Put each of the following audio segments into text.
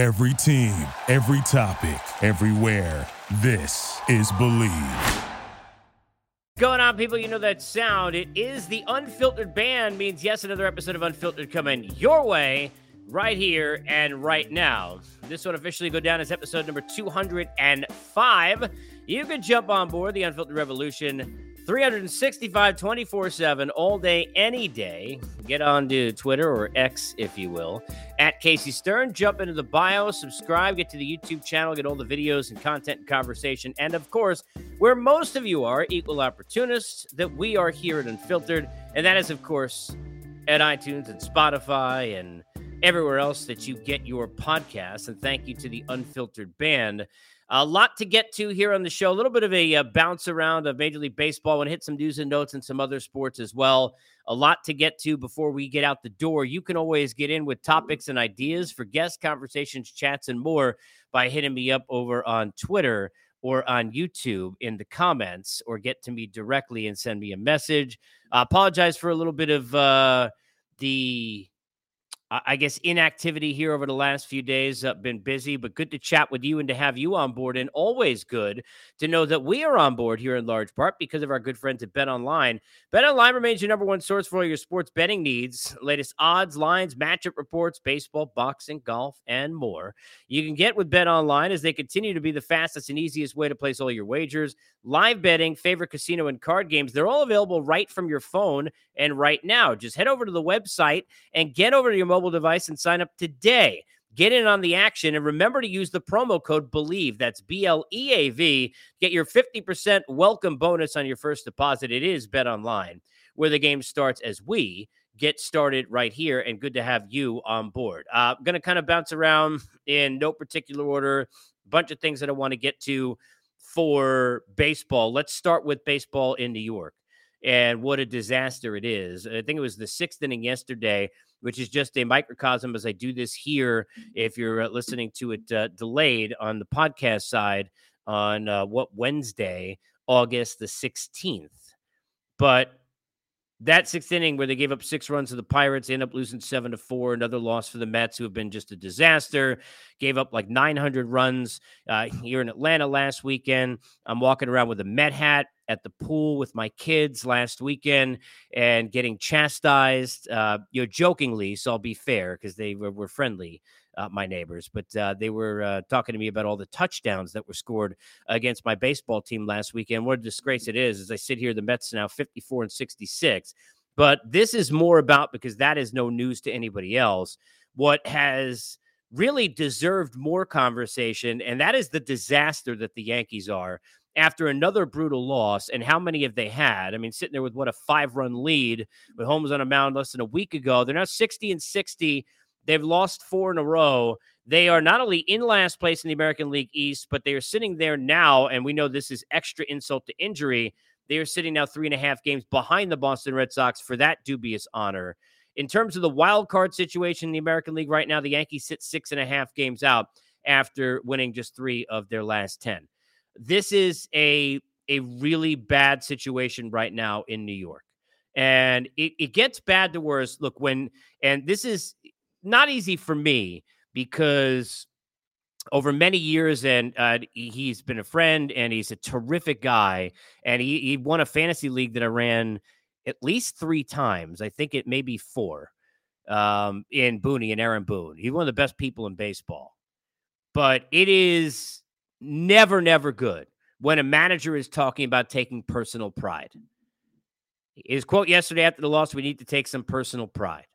Every team, every topic, everywhere. This is Bleav. Going on, people, you know that sound. It is the Unfiltered Band, means yes, another episode of Unfiltered coming your way right here and right now. This one officially go down as episode number 205. You can jump on board the Unfiltered Revolution 365 24 7 all day, any day. Get on to Twitter or X, if you will, at Casey Stern. Jump into the bio, subscribe, get to the YouTube channel, get all the videos and content and conversation. And of course, where most of you are equal opportunists, that we are here at Unfiltered. And that is, of course, at iTunes and Spotify and everywhere else that you get your podcasts. And thank you to the Unfiltered Band a lot to get to here on the show. A little bit of a uh, bounce around of Major League Baseball. and hit some news and notes and some other sports as well. A lot to get to before we get out the door. You can always get in with topics and ideas for guest conversations, chats, and more by hitting me up over on Twitter or on YouTube in the comments, or get to me directly and send me a message. I apologize for a little bit of uh, the I guess inactivity here over the last few days. Uh, been busy, but good to chat with you and to have you on board. And always good to know that we are on board here in large part because of our good friends at Bet Online. Bet Online remains your number one source for all your sports betting needs. Latest odds, lines, matchup reports, baseball, boxing, golf, and more. You can get with Bet Online as they continue to be the fastest and easiest way to place all your wagers. Live betting, favorite casino, and card games. They're all available right from your phone and right now. Just head over to the website and get over to your mobile mobile device and sign up today. Get in on the action and remember to use the promo code BLEAV. That's B L E A V. Get your 50% welcome bonus on your first deposit. It is Bet Online, where the game starts as we get started right here. And good to have you on board. I'm uh, going to kind of bounce around in no particular order, a bunch of things that I want to get to for baseball. Let's start with baseball in New York and what a disaster it is. I think it was the sixth inning yesterday which is just a microcosm as I do this here. If you're uh, listening to it uh, delayed on the podcast side on uh, what Wednesday, August the 16th. But that sixth inning where they gave up six runs to the Pirates, end up losing seven to four. Another loss for the Mets, who have been just a disaster. Gave up like 900 runs uh, here in Atlanta last weekend. I'm walking around with a Met hat at the pool with my kids last weekend and getting chastised, uh, you know, jokingly. So I'll be fair because they were, were friendly uh, my neighbors, but uh, they were uh, talking to me about all the touchdowns that were scored against my baseball team last weekend. What a disgrace it is! As I sit here, the Mets are now 54 and 66. But this is more about because that is no news to anybody else. What has really deserved more conversation, and that is the disaster that the Yankees are after another brutal loss. And how many have they had? I mean, sitting there with what a five run lead with Holmes on a mound less than a week ago. They're now 60 and 60 They've lost four in a row. They are not only in last place in the American League East, but they are sitting there now. And we know this is extra insult to injury. They are sitting now three and a half games behind the Boston Red Sox for that dubious honor. In terms of the wild card situation in the American League right now, the Yankees sit six and a half games out after winning just three of their last 10. This is a, a really bad situation right now in New York. And it, it gets bad to worse. Look, when, and this is, not easy for me because over many years and uh, he's been a friend and he's a terrific guy and he, he won a fantasy league that i ran at least three times i think it may be four um, in booney and aaron boone. He's one of the best people in baseball but it is never never good when a manager is talking about taking personal pride. His quote yesterday after the loss we need to take some personal pride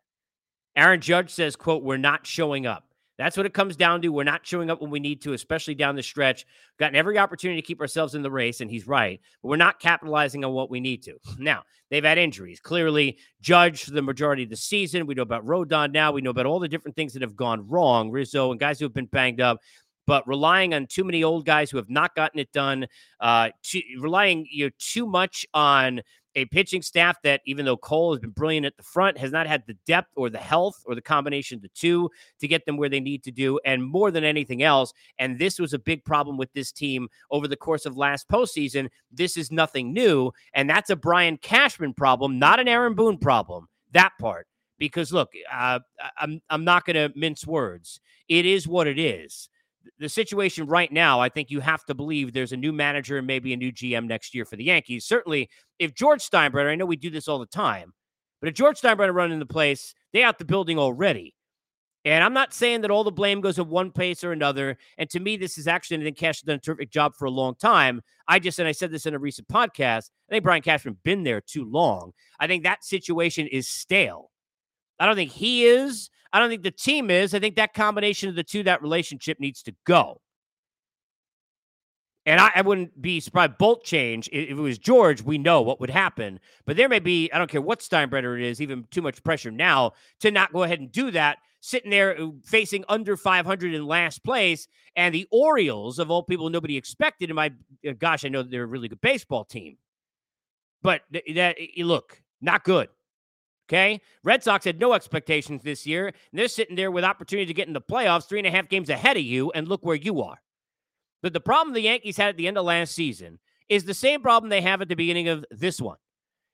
Aaron Judge says, quote, we're not showing up. That's what it comes down to. We're not showing up when we need to, especially down the stretch. Gotten every opportunity to keep ourselves in the race, and he's right. But we're not capitalizing on what we need to. Now, they've had injuries. Clearly, Judge for the majority of the season. We know about Rodon now. We know about all the different things that have gone wrong. Rizzo and guys who have been banged up. But relying on too many old guys who have not gotten it done, uh, too, relying you know, too much on a pitching staff that, even though Cole has been brilliant at the front, has not had the depth or the health or the combination of the two to get them where they need to do. And more than anything else, and this was a big problem with this team over the course of last postseason, this is nothing new. And that's a Brian Cashman problem, not an Aaron Boone problem. That part. because look, uh, I'm I'm not going to mince words. It is what it is. The situation right now, I think you have to believe there's a new manager and maybe a new GM next year for the Yankees. Certainly, if George Steinbrenner, I know we do this all the time, but if George Steinbrenner running the place, they out the building already. And I'm not saying that all the blame goes in one place or another. And to me, this is actually, I think Cash has done a terrific job for a long time. I just, and I said this in a recent podcast, I think Brian Cashman been there too long. I think that situation is stale. I don't think he is. I don't think the team is. I think that combination of the two, that relationship needs to go. And I, I, wouldn't be surprised. Bolt change. If it was George, we know what would happen. But there may be, I don't care what Steinbrenner it is, even too much pressure now to not go ahead and do that sitting there uh, facing under 500 in last place. And the Orioles, of all people nobody expected, And my uh, gosh, I know they're a really good baseball team. But that, look, not good. Okay. Red Sox had no expectations this year. And they're sitting there with opportunity to get in the playoffs, three and a half games ahead of you, and look where you are. But the problem the Yankees had at the end of last season is the same problem they have at the beginning of this one.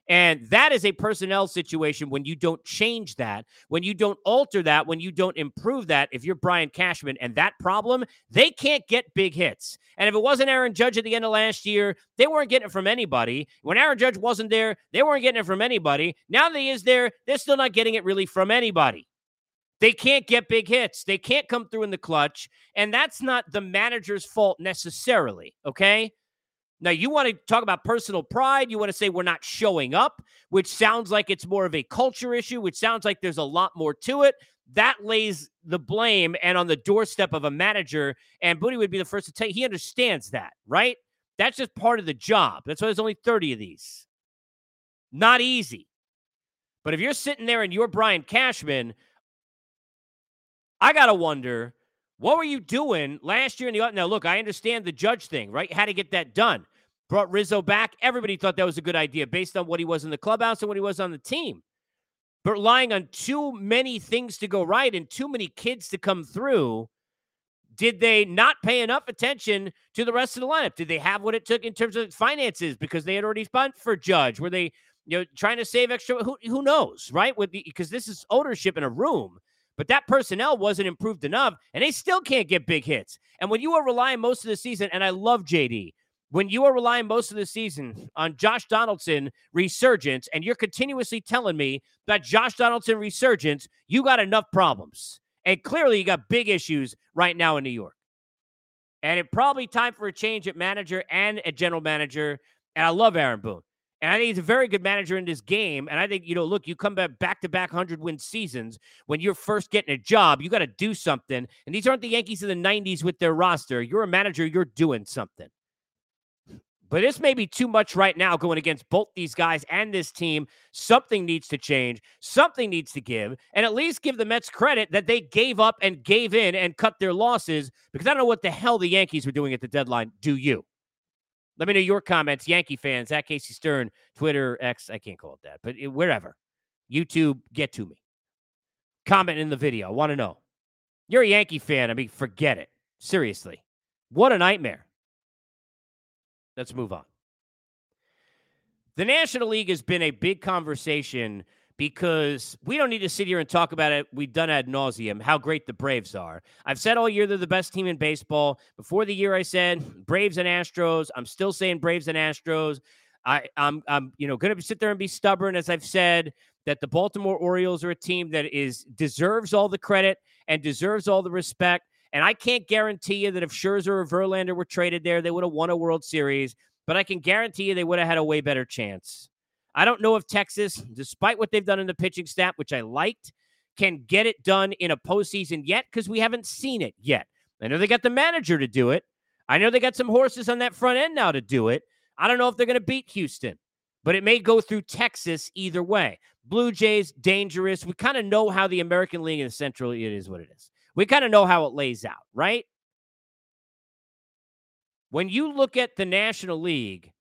And that is a personnel situation when you don't change that, when you don't alter that, when you don't improve that. If you're Brian Cashman and that problem, they can't get big hits. And if it wasn't Aaron Judge at the end of last year, they weren't getting it from anybody. When Aaron Judge wasn't there, they weren't getting it from anybody. Now that he is there, they're still not getting it really from anybody. They can't get big hits. They can't come through in the clutch. And that's not the manager's fault necessarily. Okay. Now, you want to talk about personal pride. You want to say we're not showing up, which sounds like it's more of a culture issue, which sounds like there's a lot more to it. That lays the blame and on the doorstep of a manager. And Booney would be the first to tell you he understands that, right? That's just part of the job. That's why there's only 30 of these. Not easy. But if you're sitting there and you're Brian Cashman, I got to wonder what were you doing last year in the now? Look, I understand the judge thing, right? How to get that done brought Rizzo back. Everybody thought that was a good idea based on what he was in the clubhouse and what he was on the team. But relying on too many things to go right and too many kids to come through, did they not pay enough attention to the rest of the lineup? Did they have what it took in terms of finances because they had already spent for Judge? Were they, you know, trying to save extra? Who, who knows, right? With because this is ownership in a room, but that personnel wasn't improved enough, and they still can't get big hits. And when you are relying most of the season, and I love JD, when you are relying most of the season on Josh Donaldson resurgence, and you're continuously telling me that Josh Donaldson resurgence, you got enough problems. And clearly, you got big issues right now in New York. And it probably time for a change at manager and at general manager. And I love Aaron Boone. And I think he's a very good manager in this game. And I think, you know, look, you come back back to back 100 win seasons when you're first getting a job, you got to do something. And these aren't the Yankees of the 90s with their roster. You're a manager, you're doing something. But this may be too much right now going against both these guys and this team. Something needs to change. Something needs to give. And at least give the Mets credit that they gave up and gave in and cut their losses because I don't know what the hell the Yankees were doing at the deadline. Do you? Let me know your comments, Yankee fans, at Casey Stern, Twitter, X, I can't call it that, but wherever. YouTube, get to me. Comment in the video. I want to know. You're a Yankee fan. I mean, forget it. Seriously. What a nightmare. Let's move on. The National League has been a big conversation because we don't need to sit here and talk about it. We've done ad nauseum how great the Braves are. I've said all year they're the best team in baseball. Before the year, I said Braves and Astros. I'm still saying Braves and Astros. I, I'm, I'm, you know, going to sit there and be stubborn, as I've said, that the Baltimore Orioles are a team that is deserves all the credit and deserves all the respect. And I can't guarantee you that if Scherzer or Verlander were traded there, they would have won a World Series, but I can guarantee you they would have had a way better chance. I don't know if Texas, despite what they've done in the pitching staff, which I liked, can get it done in a postseason yet because we haven't seen it yet. I know they got the manager to do it. I know they got some horses on that front end now to do it. I don't know if they're going to beat Houston, but it may go through Texas either way. Blue Jays, dangerous. We kind of know how the American League and the Central, it is what it is. We kind of know how it lays out, right? When you look at the National League,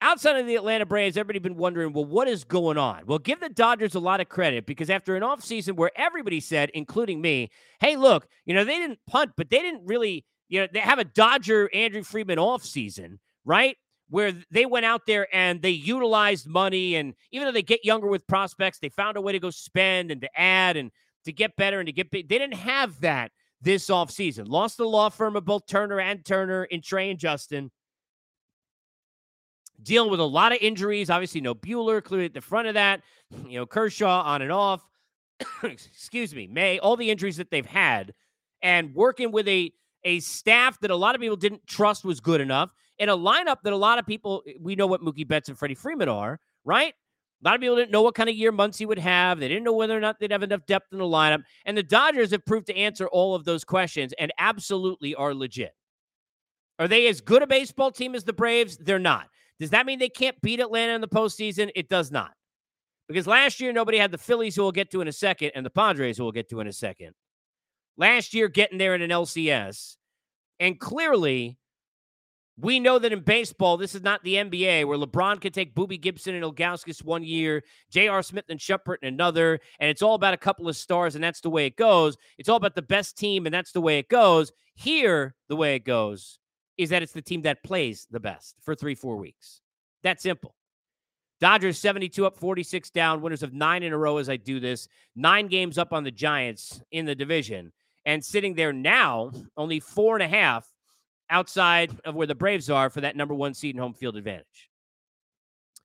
outside of the Atlanta Braves, everybody been wondering, well, what is going on? Well, give the Dodgers a lot of credit because after an offseason where everybody said, including me, hey, look, you know, they didn't punt, but they didn't really, you know, they have a Dodger Andrew Friedman offseason, right? where they went out there and they utilized money. And even though they get younger with prospects, they found a way to go spend and to add and to get better and to get big. They didn't have that this offseason. Lost the law firm of both Turner and Turner in Trey and Justin. Dealing with a lot of injuries. Obviously, no Buehler clearly at the front of that. You know, Kershaw on and off. Excuse me, May, all the injuries that they've had, and working with a a staff that a lot of people didn't trust was good enough, in a lineup that a lot of people we know what Mookie Betts and Freddie Freeman are, right? A lot of people didn't know what kind of year Muncy would have. They didn't know whether or not they'd have enough depth in the lineup. And the Dodgers have proved to answer all of those questions and absolutely are legit. Are they as good a baseball team as the Braves? They're not. Does that mean they can't beat Atlanta in the postseason? It does not. Because last year, nobody had the Phillies, who we'll get to in a second, and the Padres, who we'll get to in a second. Last year, getting there in an LCS. And clearly, we know that in baseball, this is not the NBA where LeBron can take Boobie Gibson and Ilgauskas one year, J.R. Smith and Shumpert in another, and it's all about a couple of stars, and that's the way it goes. It's all about the best team, and that's the way it goes. Here, the way it goes is that it's the team that plays the best for three, four weeks. That simple. Dodgers 72 up, 46 down, winners of nine in a row as I do this, nine games up on the Giants in the division, and sitting there now, only four and a half outside of where the Braves are for that number one seed and home field advantage.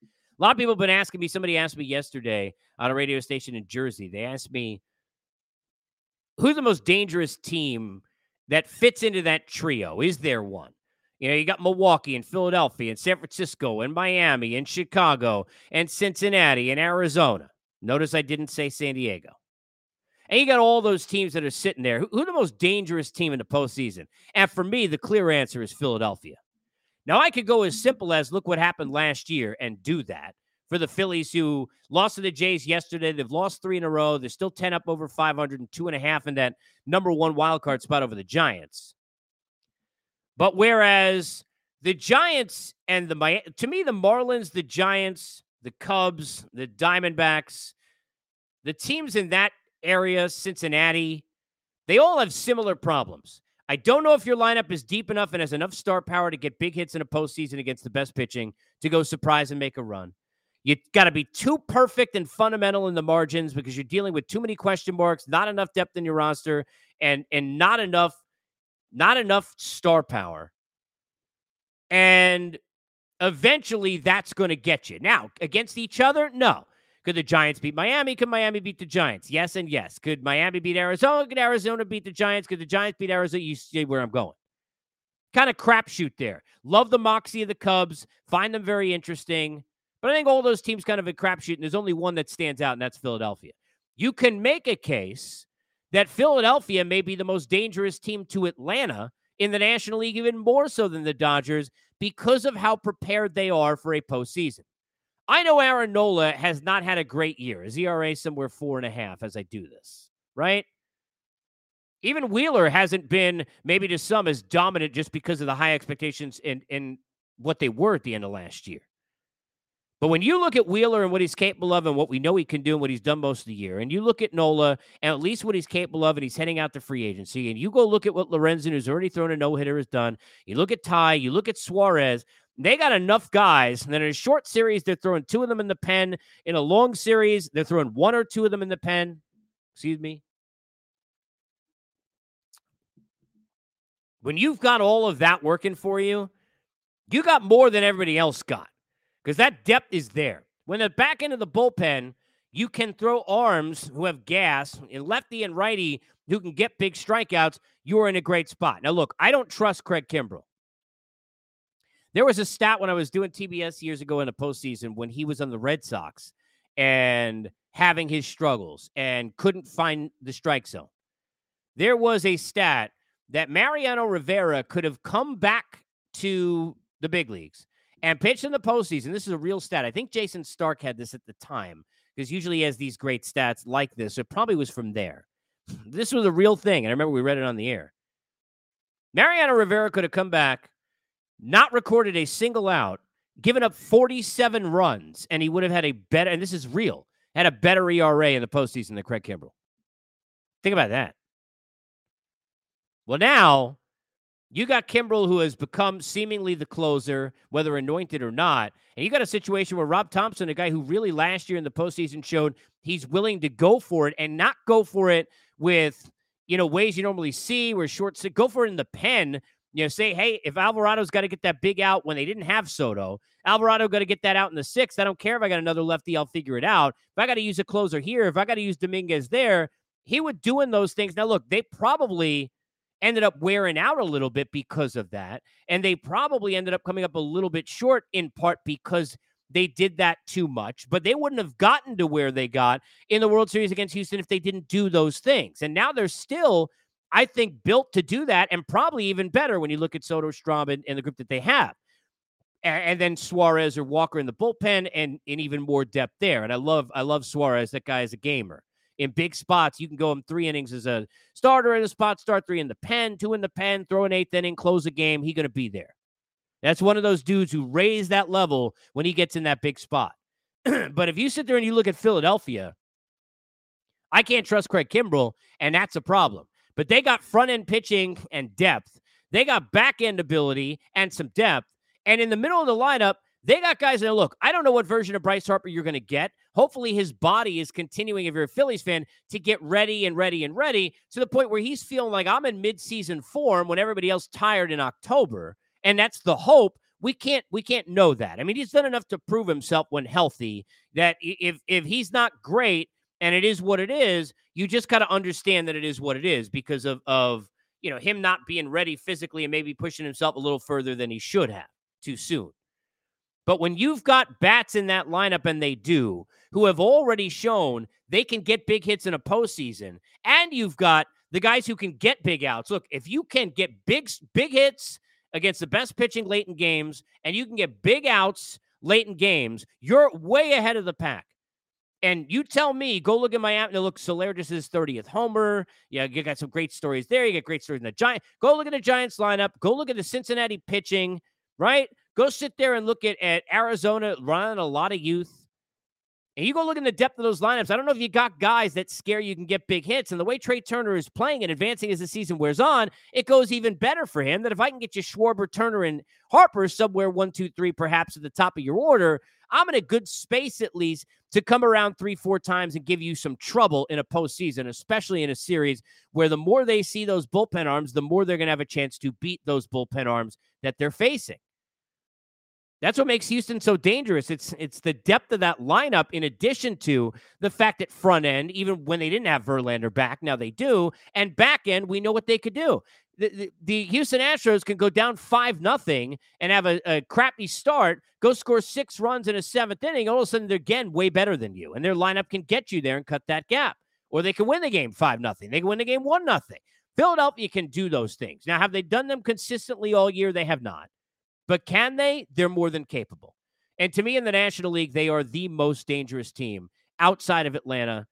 A lot of people have been asking me. Somebody asked me yesterday on a radio station in Jersey. They asked me, who's the most dangerous team that fits into that trio? Is there one? You know, you got Milwaukee and Philadelphia and San Francisco and Miami and Chicago and Cincinnati and Arizona. Notice I didn't say San Diego. And you got all those teams that are sitting there. Who, who the most dangerous team in the postseason? And for me, the clear answer is Philadelphia. Now, I could go as simple as look what happened last year and do that for the Phillies who lost to the Jays yesterday. They've lost three in a row. They're still 10 up over 500 and two and a half in that number one wild card spot over the Giants. But whereas the Giants and the to me, the Marlins, the Giants, the Cubs, the Diamondbacks, the teams in that area, Cincinnati, they all have similar problems. I don't know if your lineup is deep enough and has enough star power to get big hits in a postseason against the best pitching to go surprise and make a run. You got to be too perfect and fundamental in the margins because you're dealing with too many question marks, not enough depth in your roster, and and not enough, not enough star power. And eventually, that's going to get you. Now, against each other, no. Could the Giants beat Miami? Could Miami beat the Giants? Yes and yes. Could Miami beat Arizona? Could Arizona beat the Giants? Could the Giants beat Arizona? You see where I'm going. Kind of crapshoot there. Love the moxie of the Cubs. Find them very interesting. But I think all those teams kind of a crapshoot, and there's only one that stands out, and that's Philadelphia. You can make a case that Philadelphia may be the most dangerous team to Atlanta in the National League, even more so than the Dodgers, because of how prepared they are for a postseason. I know Aaron Nola has not had a great year. His ERA somewhere four and a half as I do this, right? Even Wheeler hasn't been maybe to some as dominant just because of the high expectations and and what they were at the end of last year. But when you look at Wheeler and what he's capable of and what we know he can do and what he's done most of the year, and you look at Nola and at least what he's capable of and he's heading out to free agency, and you go look at what Lorenzen, who's already thrown a no hitter, has done, you look at Tai, you look at Suarez, they got enough guys. And then in a short series, they're throwing two of them in the pen. In a long series, they're throwing one or two of them in the pen. Excuse me. When you've got all of that working for you, you got more than everybody else got because that depth is there. When the back end of the bullpen, you can throw arms who have gas and lefty and righty who can get big strikeouts. You are in a great spot. Now, look, I don't trust Craig Kimbrel. There was a stat when I was doing TBS years ago in the postseason when he was on the Red Sox and having his struggles and couldn't find the strike zone. There was a stat that Mariano Rivera could have come back to the big leagues and pitched in the postseason. This is a real stat. I think Jayson Stark had this at the time because usually he has these great stats like this. It probably was from there. This was a real thing. And I remember we read it on the air. Mariano Rivera could have come back not recorded a single out, given up 47 runs, and he would have had a better, and this is real, had a better ERA in the postseason than Craig Kimbrel. Think about that. Well, now You got Kimbrel, who has become seemingly the closer, whether anointed or not. And you got a situation where Rob Thomson, a guy who really last year in the postseason showed he's willing to go for it and not go for it with, you know, ways you normally see where short, go for it in the pen. You know, say, hey, if Alvarado's got to get that big out when they didn't have Soto, Alvarado got to get that out in the sixth. I don't care if I got another lefty, I'll figure it out. If I got to use a closer here, if I got to use Dominguez there, he would doing those things. Now, look, they probably ended up wearing out a little bit because of that. And they probably ended up coming up a little bit short in part because they did that too much. But they wouldn't have gotten to where they got in the World Series against Houston if they didn't do those things. And now they're still, I think, built to do that and probably even better when you look at Soto, Strahm, and, and the group that they have. And, and then Suarez or Walker in the bullpen and, and even more depth there. And I love I love Suarez. That guy is a gamer in big spots. You can go in three innings as a starter in a spot, start three in the pen, two in the pen, throw an eighth inning, close a game. He's going to be there. That's one of those dudes who raise that level when he gets in that big spot. but if you sit there and you look at Philadelphia, I can't trust Craig Kimbrel, and that's a problem. But they got front end pitching and depth. They got back end ability and some depth. And in the middle of the lineup, they got guys that look, I don't know what version of Bryce Harper you're going to get. Hopefully, his body is continuing, if you're a Phillies fan, to get ready and ready and ready to the point where he's feeling like I'm in midseason form when everybody else tired in October. And that's the hope. We can't we can't know that. I mean, he's done enough to prove himself when healthy that if if he's not great and it is what it is, you just got to understand that it is what it is because of of you know him not being ready physically and maybe pushing himself a little further than he should have too soon. But when you've got bats in that lineup, and they do, who have already shown they can get big hits in a postseason, and you've got the guys who can get big outs. Look, if you can get big big hits against the best pitching late in games, and you can get big outs late in games, you're way ahead of the pack. And you tell me, go look at my app. Now, look, his 30th homer. Yeah, you got some great stories there. You get great stories in the Giant. Go look at the Giants lineup. Go look at the Cincinnati pitching, right? Go sit there and look at, at Arizona running a lot of youth. And you go look in the depth of those lineups. I don't know if you got guys that scare you can get big hits. And the way Trey Turner is playing and advancing as the season wears on, it goes even better for him. That if I can get you Schwarber, Turner, and Harper somewhere one, two, three, perhaps at the top of your order, I'm in a good space at least to come around three, four times and give you some trouble in a postseason, especially in a series where the more they see those bullpen arms, the more they're going to have a chance to beat those bullpen arms that they're facing. That's what makes Houston so dangerous. It's it's the depth of that lineup, in addition to the fact that front end, even when they didn't have Verlander back, now they do, and back end, we know what they could do. The, the, the Houston Astros can go down five nothing and have a, a, crappy start, go score six runs in a seventh inning. All of a sudden, they're again way better than you, and their lineup can get you there and cut that gap. Or they can win the game five nothing. They can win the game one nothing. Philadelphia can do those things. Now, have they done them consistently all year? They have not. But can they? They're more than capable. And to me, in the National League, they are the most dangerous team outside of Atlanta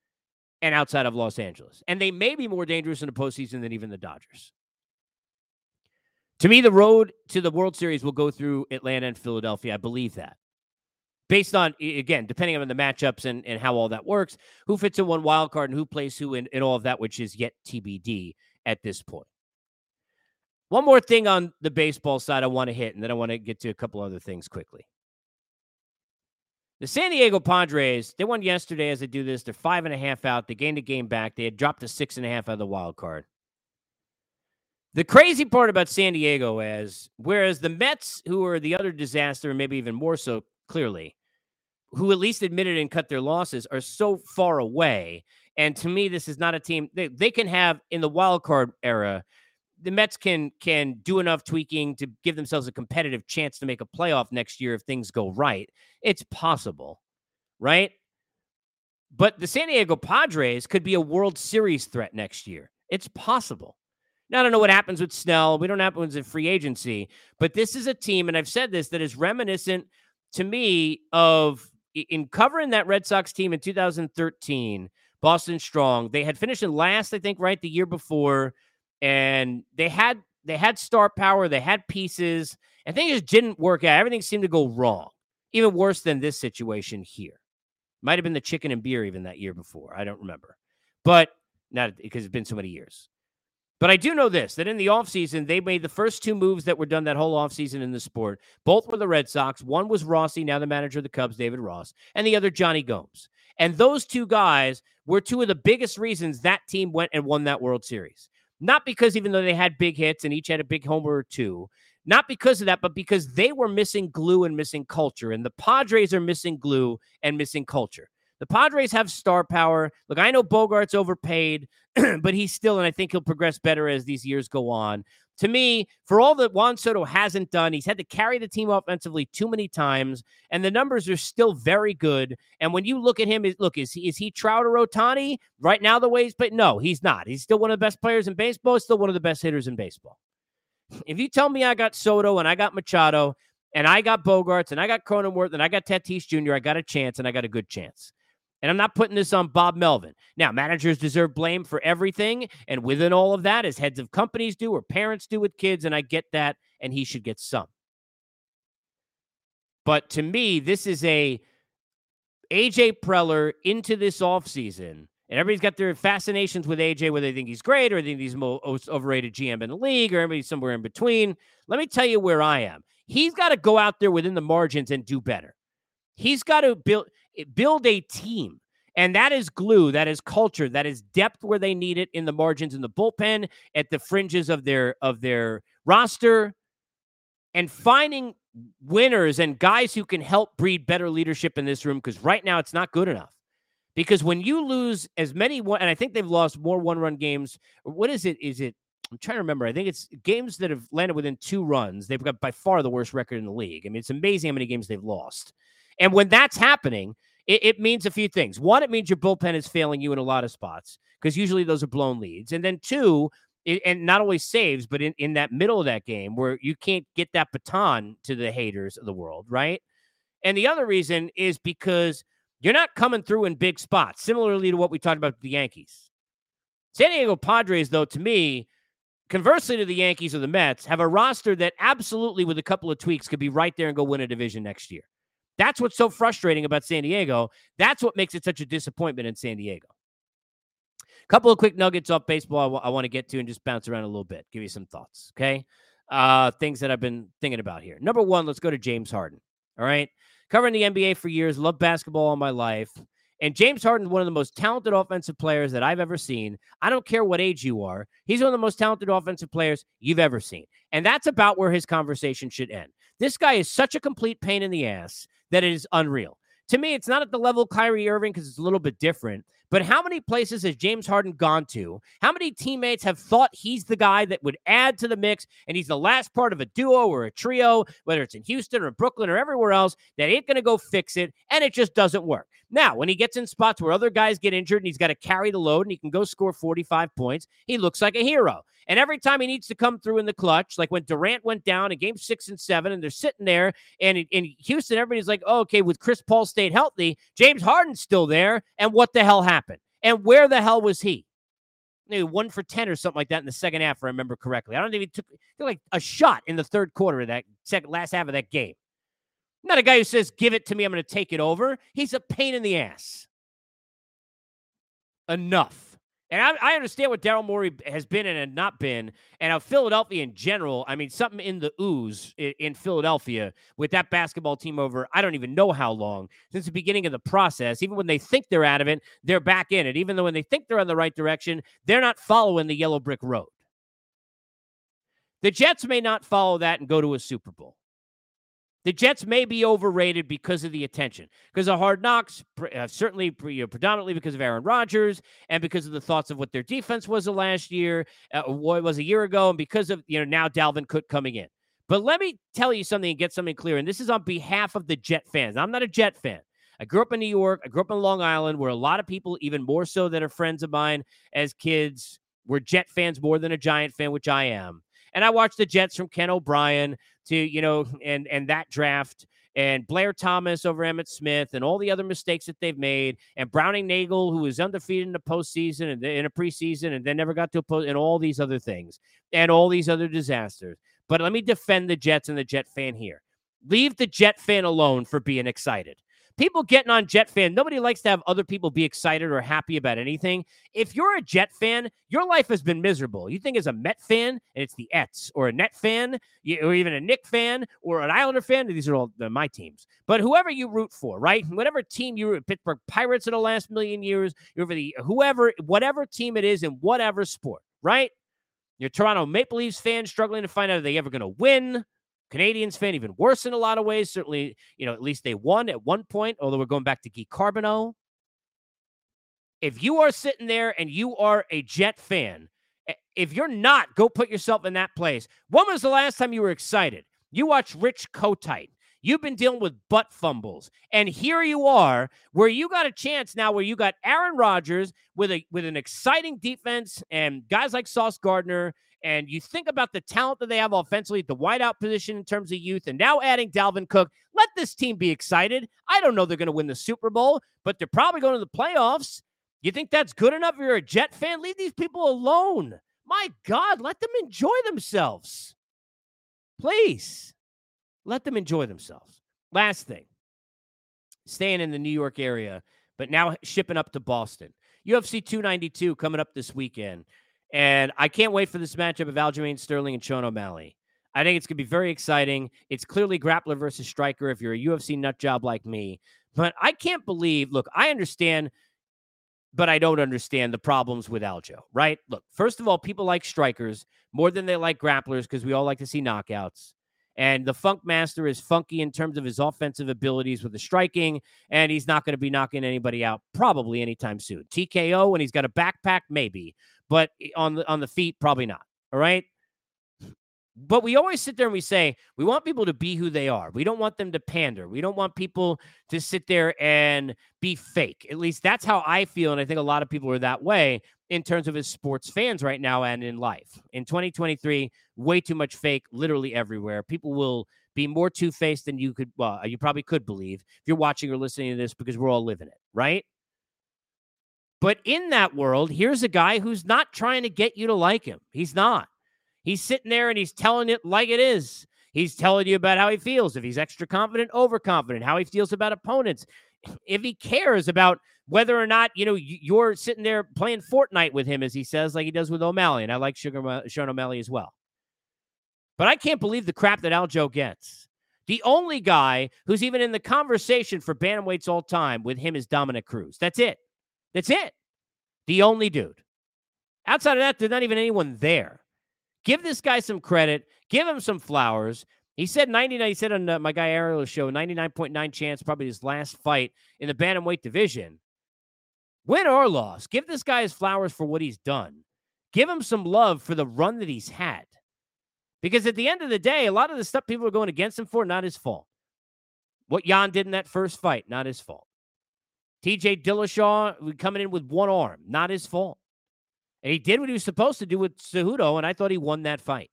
and outside of Los Angeles. And they may be more dangerous in the postseason than even the Dodgers. To me, the road to the World Series will go through Atlanta and Philadelphia. I believe that. Based on, again, depending on the matchups and, and how all that works, who fits in one wild card and who plays who and, and all of that, which is yet TBD at this point. One more thing on the baseball side I want to hit, and then I want to get to a couple other things quickly. The San Diego Padres, they won yesterday as they do this. They're five and a half out. They gained a game back. They had dropped to six and a half out of the wild card. The crazy part about San Diego is, whereas the Mets, who are the other disaster, maybe even more so clearly, who at least admitted and cut their losses, are so far away. And to me, this is not a team they, they can have in the wild card era the Mets can can do enough tweaking to give themselves a competitive chance to make a playoff next year if things go right. It's possible, right? But the San Diego Padres could be a World Series threat next year. It's possible. Now, I don't know what happens with Snell. We don't know what happens in free agency, but this is a team, and I've said this, that is reminiscent to me of in covering that Red Sox team in 2013, Boston Strong. They had finished in last, I think, right the year before and they had they had star power, they had pieces, and things just didn't work out. Everything seemed to go wrong. Even worse than this situation here. Might have been the chicken and beer even that year before. I don't remember. But not because it's been so many years. But I do know this that in the offseason, they made the first two moves that were done that whole offseason in the sport. Both were the Red Sox. One was Rossi, now the manager of the Cubs, David Ross, and the other, Jonny Gomes. And those two guys were two of the biggest reasons that team went and won that World Series. Not because even though they had big hits and each had a big homer or two, not because of that, but because they were missing glue and missing culture. And the Padres are missing glue and missing culture. The Padres have star power. Look, I know Bogaerts overpaid, but he's still, and I think he'll progress better as these years go on. To me, for all that Juan Soto hasn't done, he's had to carry the team offensively too many times, and the numbers are still very good. And when you look at him, look, is he is he Trout or Ohtani right now? The way he's but no, he's not. He's still one of the best players in baseball. Still one of the best hitters in baseball. If you tell me I got Soto and I got Machado and I got Bogaerts and I got Cronenworth and I got Tatis Jr., I got a chance and I got a good chance. And I'm not putting this on Bob Melvin. Now, managers deserve blame for everything. And within all of that, as heads of companies do or parents do with kids, and I get that, and he should get some. But to me, this is a AJ Preller into this offseason. And everybody's got their fascinations with AJ, whether they think he's great or they think he's most overrated GM in the league or everybody's somewhere in between. Let me tell you where I am. He's got to go out there within the margins and do better. He's got to build build a team. And that is glue, that is culture, that is depth where they need it in the margins in the bullpen, at the fringes of their of their roster, and finding winners and guys who can help breed better leadership in this room because right now it's not good enough. Because when you lose as many one, and I think they've lost more one-run games. What is it? Is it? I'm trying to remember. I think it's games that have landed within two runs. They've got by far the worst record in the league. I mean, it's amazing how many games they've lost. And when that's happening, it, it means a few things. One, it means your bullpen is failing you in a lot of spots because usually those are blown leads. And then two, it, and not only saves, but in, in that middle of that game where you can't get that baton to the Haders of the world, right? And the other reason is because you're not coming through in big spots, similarly to what we talked about the Yankees. San Diego Padres, though, to me, conversely to the Yankees or the Mets, have a roster that absolutely, with a couple of tweaks, could be right there and go win a division next year. That's what's so frustrating about San Diego. That's what makes it such a disappointment in San Diego. A couple of quick nuggets off baseball I, w- I want to get to and just bounce around a little bit, give you some thoughts. Okay. Uh, things that I've been thinking about here. Number one, let's go to James Harden. All right. Covering the NBA for years, love basketball all my life. And James Harden is one of the most talented offensive players that I've ever seen. I don't care what age you are. He's one of the most talented offensive players you've ever seen. And that's about where his conversation should end. This guy is such a complete pain in the ass that it is unreal. To me, it's not at the level of Kyrie Irving because it's a little bit different. But how many places has James Harden gone to? How many teammates have thought he's the guy that would add to the mix and he's the last part of a duo or a trio, whether it's in Houston or Brooklyn or everywhere else, that ain't going to go fix it and it just doesn't work? Now, when he gets in spots where other guys get injured and he's got to carry the load and he can go score 45 points, he looks like a hero. And every time he needs to come through in the clutch, like when Durant went down in game six and seven, and they're sitting there, and in Houston, everybody's like, oh, okay, with Chris Paul stayed healthy, James Harden's still there. And what the hell happened? And where the hell was he? Maybe one for 10 or something like that in the second half, if I remember correctly. I don't think he took, took like a shot in the third quarter of that second last half of that game. not a guy who says, give it to me, I'm going to take it over. He's a pain in the ass. Enough. And I, I understand what Daryl Morey has been and had not been, and how Philadelphia in general. I mean, something in the ooze in, in, Philadelphia with that basketball team over I don't even know how long since the beginning of the process. Even when they think they're out of it, they're back in it. Even though when they think they're on the right direction, they're not following the yellow brick road. The Jets may not follow that and go to a Super Bowl. The Jets may be overrated because of the attention, because of hard knocks, uh, certainly you know, predominantly because of Aaron Rodgers and because of the thoughts of what their defense was the last year, uh, what was a year ago, and because of you know now Dalvin Cook coming in. But let me tell you something and get something clear, and this is on behalf of the Jet fans. I'm not a Jet fan. I grew up in New York. I grew up in Long Island, where a lot of people, even more so that are friends of mine as kids, were Jet fans more than a Giant fan, which I am. And I watched the Jets from Ken O'Brien to, you know, and and that draft and Blair Thomas over Emmitt Smith and all the other mistakes that they've made, and Browning Nagle who was undefeated in the postseason and in a preseason and then never got to a post, and all these other things, and all these other disasters. But let me defend the Jets and the Jet fan here. Leave the Jet fan alone for being excited people getting on Jet fan. Nobody likes to have other people be excited or happy about anything. If you're a Jet fan, your life has been miserable. You think as a Met fan, and it's the Ets, or a Net fan, or even a Knick fan, or an Islander fan. These are all my teams. But whoever you root for, right? Whatever team you root, Pittsburgh Pirates in the last million years, you're for the whoever, whatever team it is in whatever sport, right? Your Toronto Maple Leafs fan struggling to find out if they ever going to win. Canadiens fan, even worse in a lot of ways. Certainly, you know, at least they won at one point, although we're going back to Guy Carbonneau. If you are sitting there and you are a Jet fan, if you're not, go put yourself in that place. When was the last time you were excited? You watched Rich Kotite. You've been dealing with butt fumbles. And here you are, where you got a chance now where you got Aaron Rodgers with a with an exciting defense and guys like Sauce Gardner and you think about the talent that they have offensively at the wideout position in terms of youth, and now adding Dalvin Cook, let this team be excited. I don't know they're going to win the Super Bowl, but they're probably going to the playoffs. You think that's good enough if you're a Jet fan? Leave these people alone. My God, let them enjoy themselves. Please let them enjoy themselves. Last thing staying in the New York area, but now shipping up to Boston. UFC 292 coming up this weekend. And I can't wait for this matchup of Aljamain Sterling and Sean O'Malley. I think it's going to be very exciting. It's clearly grappler versus striker if you're a UFC nut job like me. But I can't believe, look, I understand, but I don't understand the problems with Aljo, right? Look, first of all, people like strikers more than they like grapplers because we all like to see knockouts. And the Funk Master is funky in terms of his offensive abilities with the striking, and he's not going to be knocking anybody out probably anytime soon. TKO, and he's got a backpack, maybe but on the on the feet, probably not. All right. But we always sit there and we say we want people to be who they are. We don't want them to pander. We don't want people to sit there and be fake. At least that's how I feel. And I think a lot of people are that way in terms of his sports fans right now and in life. In 2023, way too much fake literally everywhere. People will be more two faced than you could, well, you probably could believe if you're watching or listening to this because we're all living it, right? But in that world, here's a guy who's not trying to get you to like him. He's not. He's sitting there and he's telling it like it is. He's telling you about how he feels, if he's extra confident, overconfident, how he feels about opponents, if he cares about whether or not, you know, you're sitting there playing Fortnite with him, as he says, like he does with O'Malley. And I like Sugar, Sean O'Malley as well. But I can't believe the crap that Aljo gets. The only guy who's even in the conversation for bantamweights all time with him is Dominick Cruz. That's it. That's it. The only dude. Outside of that, there's not even anyone there. Give this guy some credit. Give him some flowers. He said 99. He said on my guy Ariel's show, 99.9 chance, probably his last fight in the bantamweight division. Win or loss, give this guy his flowers for what he's done. Give him some love for the run that he's had. Because at the end of the day, a lot of the stuff people are going against him for, not his fault. What Yan did in that first fight, not his fault. TJ Dillashaw coming in with one arm, not his fault. And he did what he was supposed to do with Cejudo, and I thought he won that fight.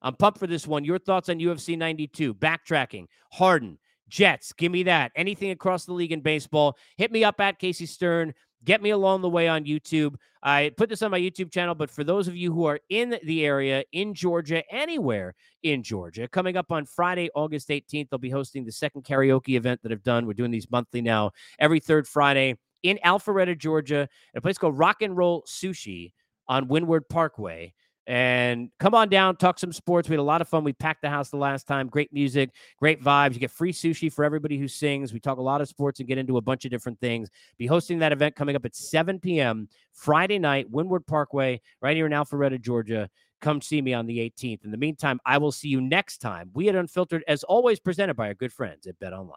I'm pumped for this one. Your thoughts on UFC 92? Backtracking, Harden, Jets, give me that. Anything across the league in baseball, hit me up at Casey Stern. Get me along the way on YouTube. I put this on my YouTube channel, but for those of you who are in the area, in Georgia, anywhere in Georgia, coming up on Friday, August 18th, they'll be hosting the second karaoke event that I've done. We're doing these monthly now, every third Friday in Alpharetta, Georgia, at a place called Rock and Roll Sushi on Windward Parkway. And come on down, talk some sports. We had a lot of fun. We packed the house the last time. Great music, great vibes. You get free sushi for everybody who sings. We talk a lot of sports and get into a bunch of different things. Be hosting that event coming up at 7 p.m. Friday night, Windward Parkway, right here in Alpharetta, Georgia. Come see me on the 18th. In the meantime, I will see you next time. We at Unfiltered, as always, presented by our good friends at Bet Online.